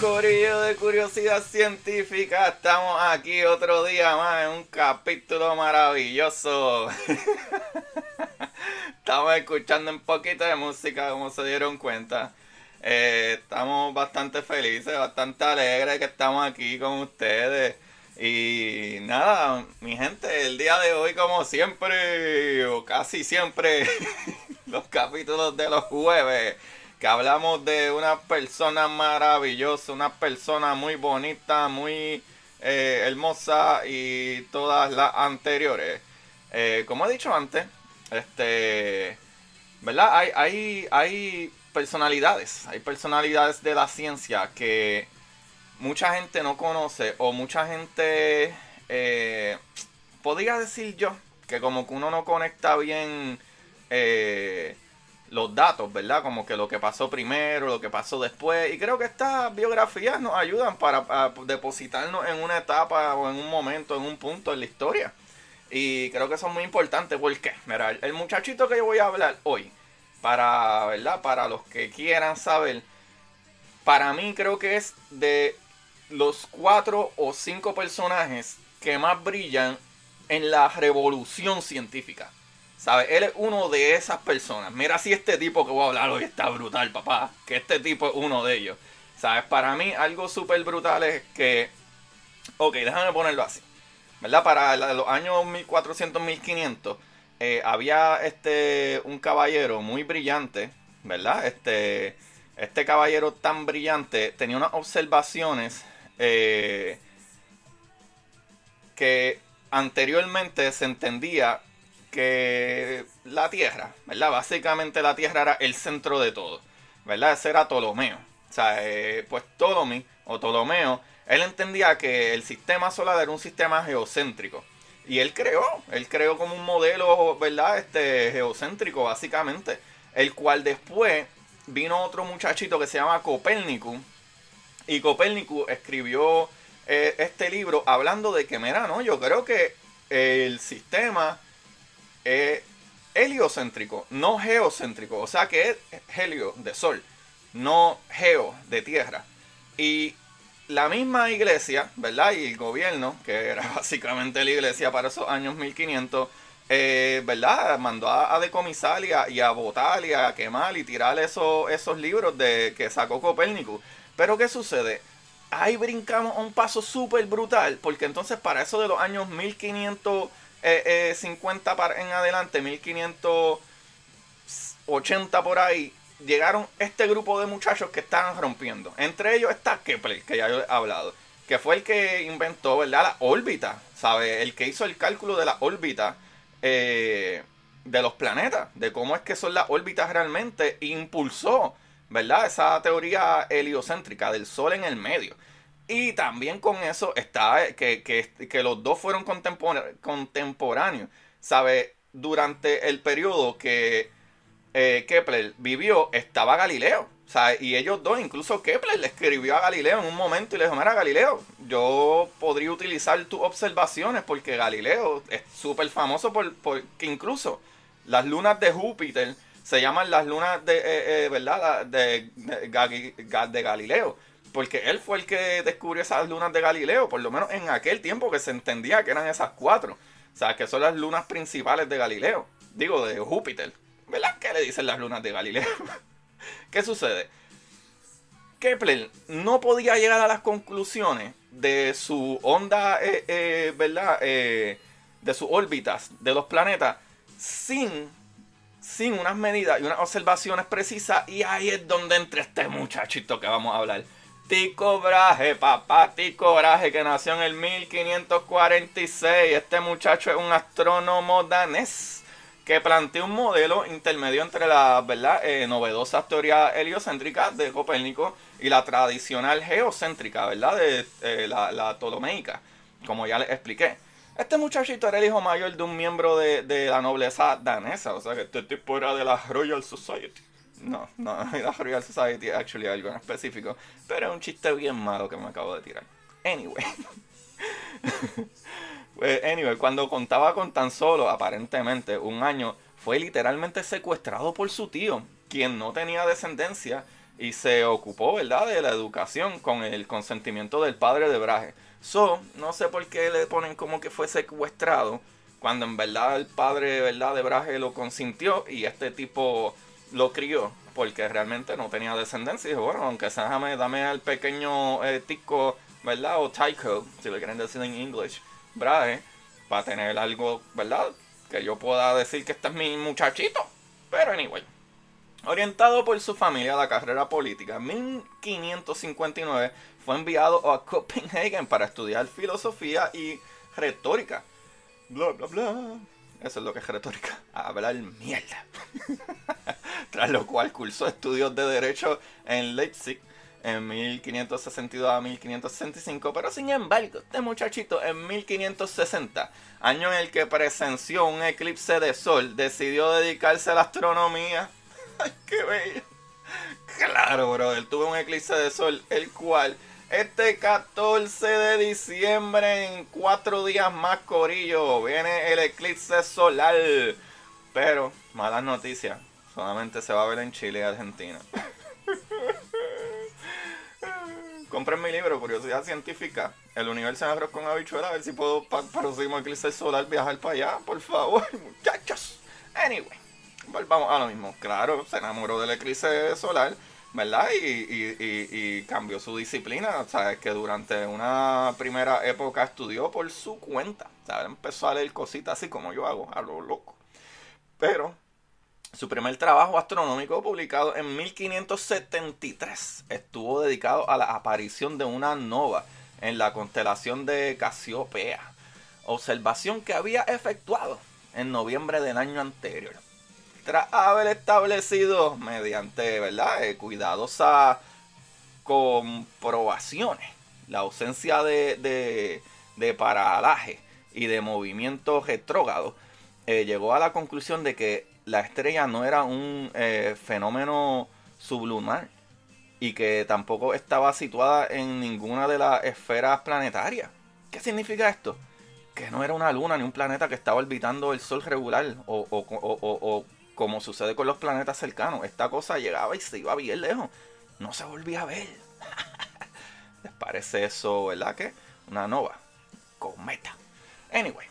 Corillo de curiosidad científica, estamos aquí otro día más en un capítulo maravilloso. estamos escuchando un poquito de música como se dieron cuenta. Eh, estamos bastante felices, bastante alegres que estamos aquí con ustedes. Y nada, mi gente, el día de hoy como siempre, o casi siempre, los capítulos de los jueves que hablamos de una persona maravillosa, una persona muy bonita, muy eh, hermosa y todas las anteriores. Eh, como he dicho antes, este, ¿verdad? Hay, hay, hay personalidades, hay personalidades de la ciencia que mucha gente no conoce o mucha gente, eh, podría decir yo, que como que uno no conecta bien los datos, ¿verdad? Como que lo que pasó primero, lo que pasó después. Y creo que estas biografías nos ayudan para, depositarnos en una etapa o en un momento, en un punto en la historia. Y creo que son muy importantes porque, mira, el muchachito que yo voy a hablar hoy, para, ¿verdad? Para los que quieran saber, para mí creo que es de los cuatro o cinco personajes que más brillan en la revolución científica. ¿Sabes? Él es uno de esas personas. Mira si este tipo que voy a hablar hoy está brutal, papá. Que este tipo es uno de ellos. ¿Sabes? Para mí algo súper brutal es que... Ok, déjame ponerlo así. ¿Verdad? Para los años 1400, 1500 eh, había este un caballero muy brillante, ¿verdad? Este, este caballero tan brillante tenía unas observaciones eh, que anteriormente se entendía que la Tierra, ¿verdad? Básicamente la Tierra era el centro de todo, ¿verdad? Ese era Ptolomeo. O sea, eh, pues Ptolemy o Ptolomeo, él entendía que el sistema solar era un sistema geocéntrico. Y él creó, él creó como un modelo, ¿verdad? Este, geocéntrico, básicamente. El cual después vino otro muchachito que se llama Copérnico. Y Copérnico escribió eh, este libro hablando de que, mira, no, yo creo que el sistema es heliocéntrico, no geocéntrico. O sea que es helio de sol, no geo de tierra. Y la misma iglesia, ¿verdad? Y el gobierno, que era básicamente la iglesia para esos años 1500, eh, ¿verdad? Mandó a, a decomisar y a, y a botar y a quemar y tirar esos, esos libros de, que sacó Copérnico. Pero ¿qué sucede? Ahí brincamos a un paso súper brutal, porque entonces para eso de los años 1550 para, en adelante, 1580 por ahí, llegaron este grupo de muchachos que estaban rompiendo. Entre ellos está Kepler, que ya he hablado, que fue el que inventó, ¿verdad? La órbita, ¿sabe? El que hizo el cálculo de la órbita eh, de los planetas, de cómo es que son las órbitas realmente, impulsó, ¿verdad? Esa teoría heliocéntrica del Sol en el medio. Y también con eso está eh, que, que, que los dos fueron contempor- contemporáneos, ¿sabe? Durante el periodo que eh, Kepler vivió, estaba Galileo. Y ellos dos, incluso Kepler le escribió a Galileo en un momento y le dijo, mira Galileo, yo podría utilizar tus observaciones porque Galileo es súper famoso por, porque incluso las lunas de Júpiter se llaman las lunas de, eh, eh, ¿verdad? De Galileo. Porque él fue el que descubrió esas lunas de Galileo, por lo menos en aquel tiempo que se entendía que eran esas cuatro. O sea, que son las lunas principales de Galileo. Digo, de Júpiter. ¿Verdad? ¿Qué le dicen las lunas de Galileo? ¿Qué sucede? Kepler no podía llegar a las conclusiones de su onda, eh, eh, ¿verdad? Eh, de sus órbitas de los planetas sin, sin unas medidas y unas observaciones precisas. Y ahí es donde entra este muchachito que vamos a hablar. Tico Brahe, papá Tico Brahe, que nació en el 1546. Este muchacho es un astrónomo danés que plantea un modelo intermedio entre las ¿verdad? Eh, novedosas teorías heliocéntricas de Copérnico y la tradicional geocéntrica, ¿verdad? De eh, la, la ptolomeica, como ya les expliqué. Este muchachito era el hijo mayor de un miembro de, de la nobleza danesa, o sea que este tipo era de la Royal Society. No, no, la Royal Society actually algo en específico. Pero es un chiste bien malo que me acabo de tirar. Anyway. Pues, anyway, cuando contaba con tan solo, aparentemente, un año, fue literalmente secuestrado por su tío, quien no tenía descendencia y se ocupó, ¿verdad?, de la educación con el consentimiento del padre de Brahe. So, no sé por qué le ponen como que fue secuestrado, cuando en verdad el padre, ¿verdad?, de Brahe lo consintió y este tipo lo crió porque realmente no tenía descendencia. Y dijo, bueno, aunque sea, dame, dame al pequeño eh, tico, ¿verdad? O taiko, si lo quieren decir en inglés, Brahe, para tener algo, ¿verdad? Que yo pueda decir que este es mi muchachito. Pero anyway. Orientado por su familia a la carrera política, en 1559 fue enviado a Copenhagen para estudiar filosofía y retórica. Bla, bla, bla. Eso es lo que es retórica. Hablar mierda. Tras lo cual cursó estudios de Derecho en Leipzig en 1562 a 1565. Pero sin embargo, este muchachito en 1560, año en el que presenció un eclipse de sol, decidió dedicarse a la astronomía. ¡Ay, qué bello! Claro, bro, él tuvo un eclipse de sol, el cual este 14 de diciembre, en cuatro días más, Corillo, viene el eclipse solar. Pero, malas noticias, solamente se va a ver en Chile y Argentina. Compren mi libro, Curiosidad Científica, El Universo en Arroz con Habichuela, a ver si puedo, para el próximo eclipse solar, viajar para allá, por favor, muchachos. Anyway, volvamos a lo mismo. Claro, se enamoró del eclipse solar ¿verdad? Y, cambió su disciplina, o sea, que durante una primera época estudió por su cuenta, sea, empezó a leer cositas así como yo hago, a lo loco. Pero su primer trabajo astronómico publicado en 1573 estuvo dedicado a la aparición de una nova en la constelación de Casiopea, observación que había efectuado en noviembre del año anterior tras haber establecido mediante ¿verdad? Eh, cuidadosas comprobaciones la ausencia de, de, paralaje y de movimiento retrógrado, eh, llegó a la conclusión de que la estrella no era un eh, fenómeno sublunar y que tampoco estaba situada en ninguna de las esferas planetarias. ¿Qué significa esto? Que no era una luna ni un planeta que estaba orbitando el Sol regular o, o, o, como sucede con los planetas cercanos. Esta cosa llegaba y se iba bien lejos. No se volvía a ver. ¿Les parece eso, verdad? Que una nova. Cometa. Anyway,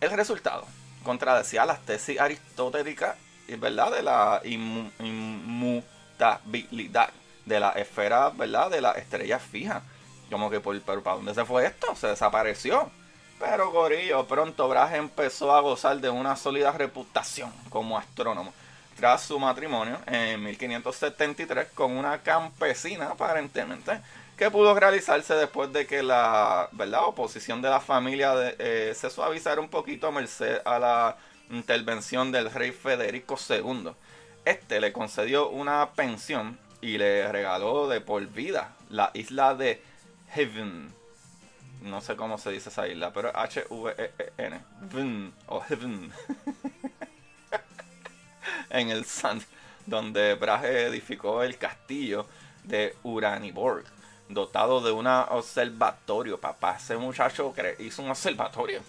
el resultado contradecía las tesis aristotélicas, ¿verdad? De la inmutabilidad de la esfera, ¿verdad? De las estrellas fijas. Como que, por, ¿para dónde se fue esto? Se desapareció. Pero Gorillo, pronto Brahe empezó a gozar de una sólida reputación como astrónomo tras su matrimonio en 1573 con una campesina aparentemente que pudo realizarse después de que la ¿verdad? oposición de la familia eh, se suavizara un poquito a merced a la intervención del rey Federico II. Este le concedió una pensión y le regaló de por vida la isla de Heaven no sé cómo se dice esa isla, pero H-V-E-N. o Heaven. en el Sand, donde Brahe edificó el castillo de Uraniborg, dotado de un observatorio. Papá, ese muchacho hizo un observatorio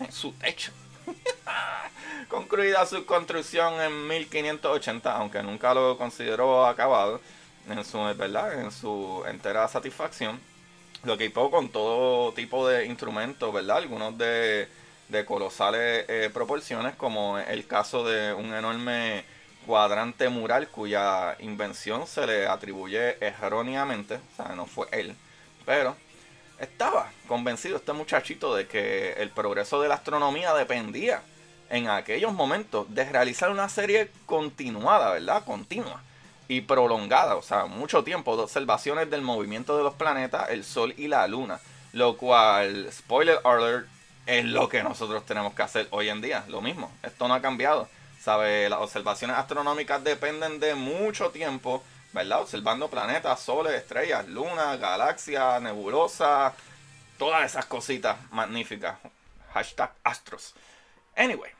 en su techo. Concluida su construcción en 1580, aunque nunca lo consideró acabado, en su, ¿verdad? En su entera satisfacción lo equipó con todo tipo de instrumentos, ¿verdad? Algunos de, colosales eh, proporciones, como el caso de un enorme cuadrante mural cuya invención se le atribuye erróneamente, o sea, no fue él, pero estaba convencido este muchachito de que el progreso de la astronomía dependía en aquellos momentos de realizar una serie continuada, ¿verdad? Continua y prolongada, o sea, mucho tiempo de observaciones del movimiento de los planetas, el Sol y la Luna, lo cual, spoiler alert, es lo que nosotros tenemos que hacer hoy en día, lo mismo, esto no ha cambiado, ¿sabe? Las observaciones astronómicas dependen de mucho tiempo, ¿verdad? Observando planetas, soles, estrellas, lunas, galaxias, nebulosas, todas esas cositas magníficas. Hashtag astros. Anyway,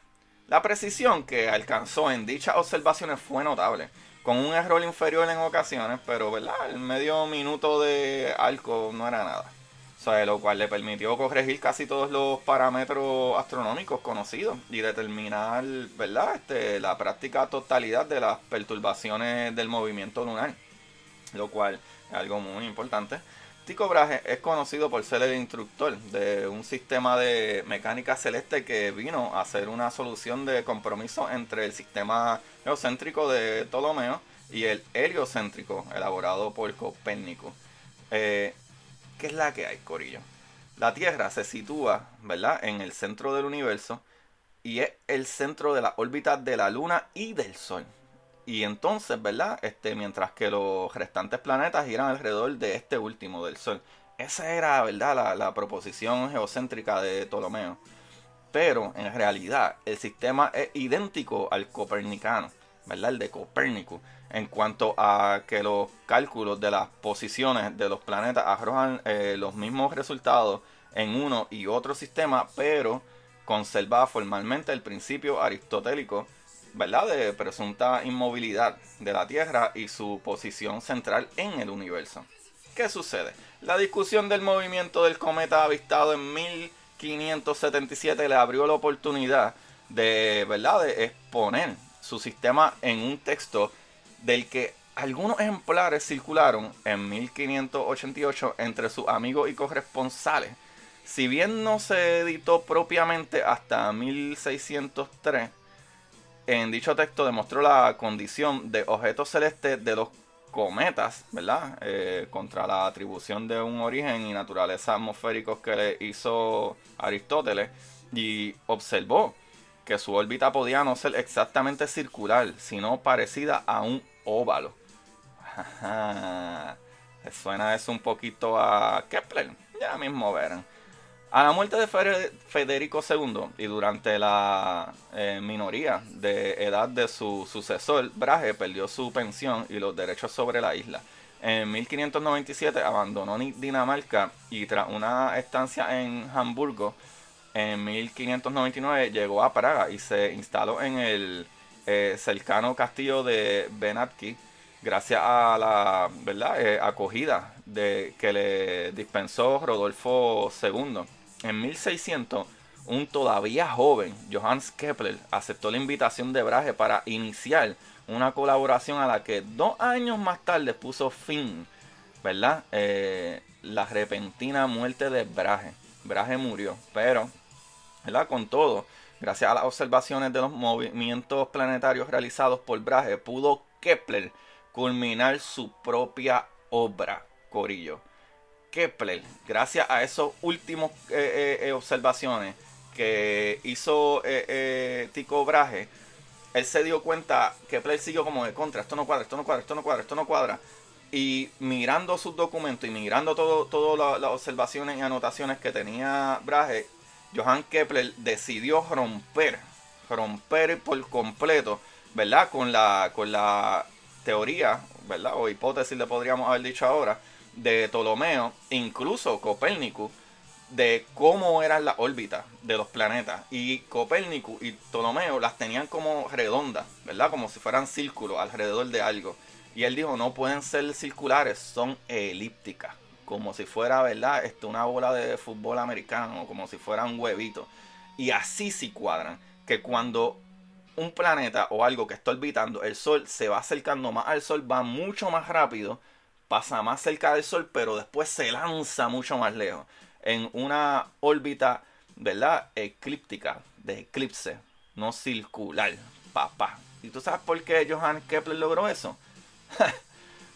la precisión que alcanzó en dichas observaciones fue notable, con un error inferior en ocasiones, pero ¿verdad? el medio minuto de arco no era nada lo cual le permitió corregir casi todos los parámetros astronómicos conocidos y determinar, ¿verdad? Este, la práctica totalidad de las perturbaciones del movimiento lunar, lo cual es algo muy importante. Tycho Brahe es conocido por ser el instructor de un sistema de mecánica celeste que vino a ser una solución de compromiso entre el sistema geocéntrico de Ptolomeo y el heliocéntrico elaborado por Copérnico. Eh, ¿Qué es la que hay, Corillo? La Tierra se sitúa, ¿verdad?, en el centro del universo y es el centro de la órbita de la Luna y del Sol. Y entonces, ¿verdad? Este, mientras que los restantes planetas giran alrededor de este último, del Sol. Esa era, ¿verdad?, la, la proposición geocéntrica de Ptolomeo. Pero en realidad el sistema es idéntico al copernicano, ¿verdad? El de Copérnico en cuanto a que los cálculos de las posiciones de los planetas arrojan eh, los mismos resultados en uno y otro sistema, pero conserva formalmente el principio aristotélico, ¿verdad? De presunta inmovilidad de la Tierra y su posición central en el universo. ¿Qué sucede? La discusión del movimiento del cometa avistado en 1577 le abrió la oportunidad de, ¿verdad? De exponer su sistema en un texto del que algunos ejemplares circularon en 1588 entre sus amigos y corresponsales. Si bien no se editó propiamente hasta 1603, en dicho texto demostró la condición de objetos celestes de los cometas, ¿verdad? Eh, contra la atribución de un origen y naturaleza atmosféricos que le hizo Aristóteles y observó que su órbita podía no ser exactamente circular, sino parecida a un óvalo. Suena eso un poquito a Kepler, ya mismo verán. A la muerte de Federico II y durante la eh, minoría de edad de su sucesor, Brahe perdió su pensión y los derechos sobre la isla. En 1597 abandonó Dinamarca y tras una estancia en Hamburgo, en 1599 llegó a Praga y se instaló en el eh, cercano castillo de Benatki gracias a la ¿verdad? Eh, acogida de, que le dispensó Rodolfo II. En 1600, un todavía joven Johannes Kepler aceptó la invitación de Brahe para iniciar una colaboración a la que dos años más tarde puso fin, ¿verdad? Eh, la repentina muerte de Brahe. Brahe murió, pero con todo, gracias a las observaciones de los movimientos planetarios realizados por Brahe, pudo Kepler culminar su propia obra, Corillo. Kepler, gracias a esos últimos eh, eh, eh, observaciones que hizo Tycho Brahe, él se dio cuenta, Kepler siguió como de contra, esto no cuadra, esto no cuadra, esto no cuadra, esto no cuadra. Y mirando sus documentos y mirando todas todo las observaciones y anotaciones que tenía Brahe, Johann Kepler decidió romper, romper por completo, ¿verdad? Con la, con la teoría, ¿verdad? O hipótesis le podríamos haber dicho ahora, de Ptolomeo, incluso Copérnico, de cómo eran las órbitas de los planetas. Y Copérnico y Ptolomeo las tenían como redondas, ¿verdad? Como si fueran círculos alrededor de algo. Y él dijo, no pueden ser circulares, son elípticas como si fuera, ¿verdad? Esto, una bola de fútbol americano, como si fuera un huevito. Y así sí cuadran, que cuando un planeta o algo que está orbitando, el Sol se va acercando más al Sol, va mucho más rápido, pasa más cerca del Sol, pero después se lanza mucho más lejos. En una órbita, ¿verdad? Eclíptica, de eclipse, no circular, papá. ¿Y tú sabes por qué Johannes Kepler logró eso?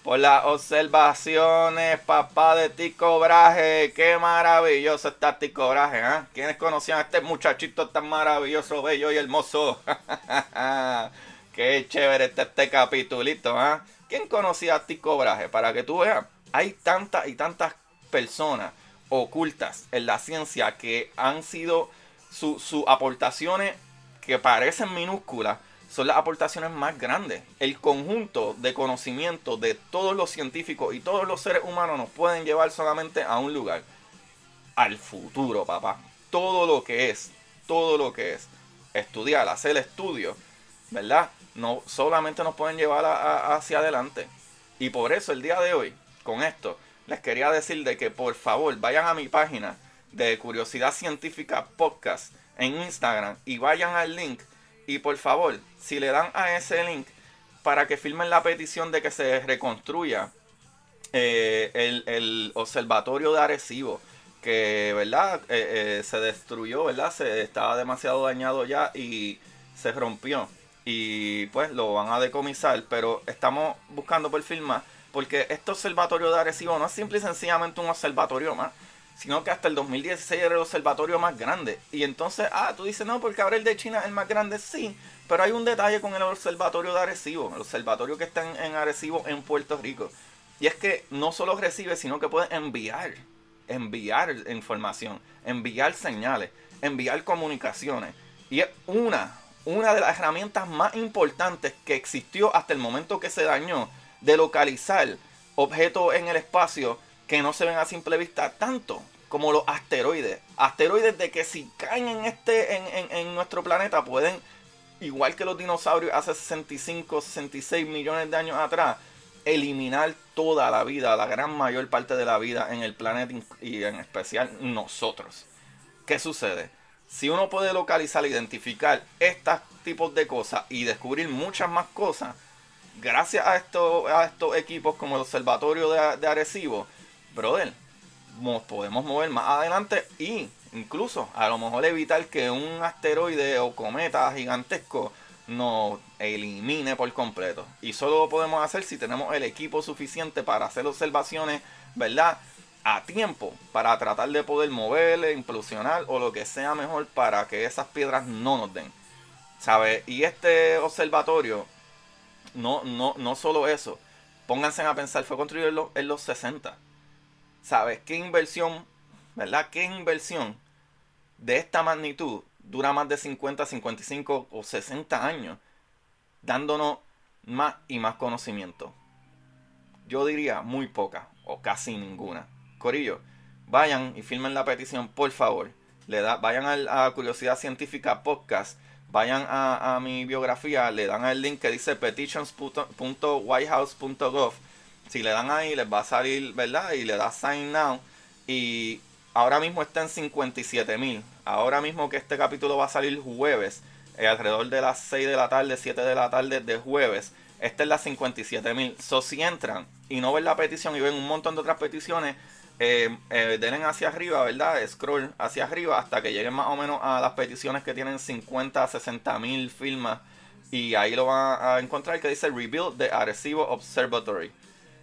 por las observaciones, papá de Tico Brahe. Qué maravilloso está Tico Brahe, ¿eh? ¿Quiénes conocían a este muchachito tan maravilloso, bello y hermoso? Qué chévere está este capitulito, ¿ah? ¿Quién conocía a Tico Brahe? Para que tú veas, hay tantas y tantas personas ocultas en la ciencia que han sido sus aportaciones que parecen minúsculas, son las aportaciones más grandes. El conjunto de conocimiento de todos los científicos y todos los seres humanos nos pueden llevar solamente a un lugar. Al futuro, papá. Todo lo que es, todo lo que es estudiar, hacer estudio, ¿verdad? No solamente nos pueden llevar hacia adelante. Y por eso el día de hoy, con esto, les quería decir de que por favor vayan a mi página de Curiosidad Científica Podcast en Instagram y vayan al link y por favor, si le dan a ese link para que firmen la petición de que se reconstruya eh, el, observatorio de Arecibo, que verdad eh, eh, se destruyó, verdad, se estaba demasiado dañado ya y se rompió. Y pues lo van a decomisar, pero estamos buscando por firmar porque este observatorio de Arecibo no es simple y sencillamente un observatorio más sino que hasta el 2016 era el observatorio más grande. Y entonces, ah, tú dices, no, porque ahora el de China es el más grande, sí, pero hay un detalle con el observatorio de Arecibo, el observatorio que está en, Arecibo en Puerto Rico. Y es que no solo recibe, sino que puede enviar, enviar información, enviar señales, enviar comunicaciones. Y es una, una de las herramientas más importantes que existió hasta el momento que se dañó de localizar objetos en el espacio que no se ven a simple vista tanto como los asteroides. Asteroides de que si caen en, este, en, nuestro planeta pueden, igual que los dinosaurios hace 65, 66 millones de años atrás, eliminar toda la vida, la gran mayor parte de la vida en el planeta y en especial nosotros. ¿Qué sucede? Si uno puede localizar, identificar estos tipos de cosas y descubrir muchas más cosas, gracias a, estos, a estos equipos como el Observatorio de, de Arecibo, brother, podemos mover más adelante y incluso a lo mejor evitar que un asteroide o cometa gigantesco nos elimine por completo. Y solo lo podemos hacer si tenemos el equipo suficiente para hacer observaciones, ¿verdad? A tiempo, para tratar de poder moverle, implosionar o lo que sea mejor para que esas piedras no nos den. ¿Sabes? Y este observatorio, no, no, no solo eso, pónganse a pensar, fue construido en los, en los 60 ¿Sabes qué inversión, verdad? ¿Qué inversión de esta magnitud dura más de 50, 55 o 60 años dándonos más y más conocimiento? Yo diría muy poca o casi ninguna. Corillo, vayan y filmen la petición, por favor. Le da, vayan a, Curiosidad Científica Podcast, vayan a, a, mi biografía, le dan el link que dice petitions.whitehouse.gov si le dan ahí, les va a salir, ¿verdad? Y le da sign now. Y ahora mismo está en 57 mil. Ahora mismo que este capítulo va a salir jueves, eh, alrededor de las 6 de la tarde, 7 de la tarde de jueves. Esta es la 57 mil. So, si entran y no ven la petición y ven un montón de otras peticiones, eh, eh, hacia arriba, ¿verdad? Scroll hacia arriba hasta que lleguen más o menos a las peticiones que tienen 50 60 mil firmas. Y ahí lo van a encontrar que dice Rebuild the Arecibo Observatory.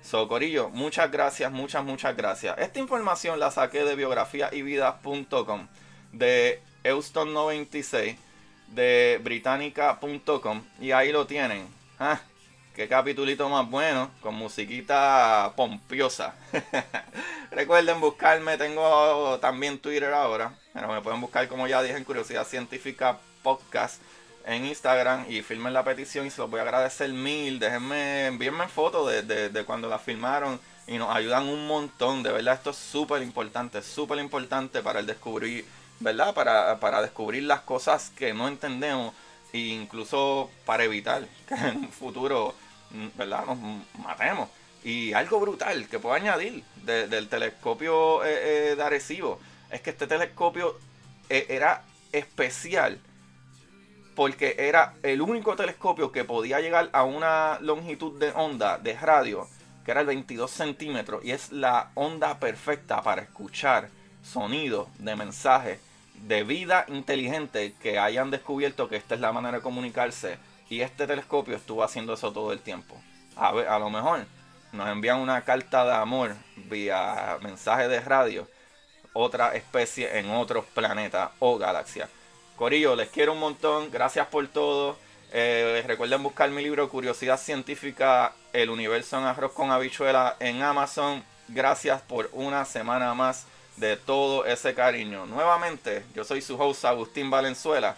Socorillo, muchas gracias, muchas, muchas gracias. Esta información la saqué de biografiayvidas.com, de Euston96, de británica.com y ahí lo tienen. Ah, qué capitulito más bueno, con musiquita pompiosa. Recuerden buscarme, tengo también Twitter ahora, pero me pueden buscar como ya dije en Curiosidad Científica Podcast en Instagram y filmen la petición y se los voy a agradecer mil. Déjenme, envíenme fotos de, de, cuando la filmaron y nos ayudan un montón. De verdad, esto es súper importante, súper importante para el descubrir, ¿verdad? Para, para descubrir las cosas que no entendemos e incluso para evitar que en un futuro, ¿verdad? Nos matemos. Y algo brutal que puedo añadir del telescopio eh, eh, de Arecibo es que este telescopio eh, era especial porque era el único telescopio que podía llegar a una longitud de onda de radio que era el 22 centímetros y es la onda perfecta para escuchar sonido de mensajes de vida inteligente que hayan descubierto que esta es la manera de comunicarse Y este telescopio estuvo haciendo eso todo el tiempo. A, ver, a lo mejor nos envían una carta de amor vía mensaje de radio otra especie en otros planetas o galaxias. Corillo, les quiero un montón. Gracias por todo. Eh, recuerden buscar mi libro Curiosidad Científica, El Universo en Arroz con Habichuela en Amazon. Gracias por una semana más de todo ese cariño. Nuevamente, yo soy su host Agustín Valenzuela.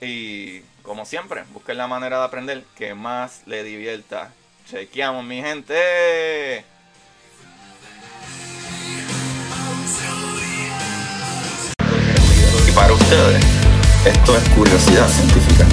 Y como siempre, busquen la manera de aprender que más le divierta. Chequeamos, mi gente. Y para ustedes, esto es curiosidad científica.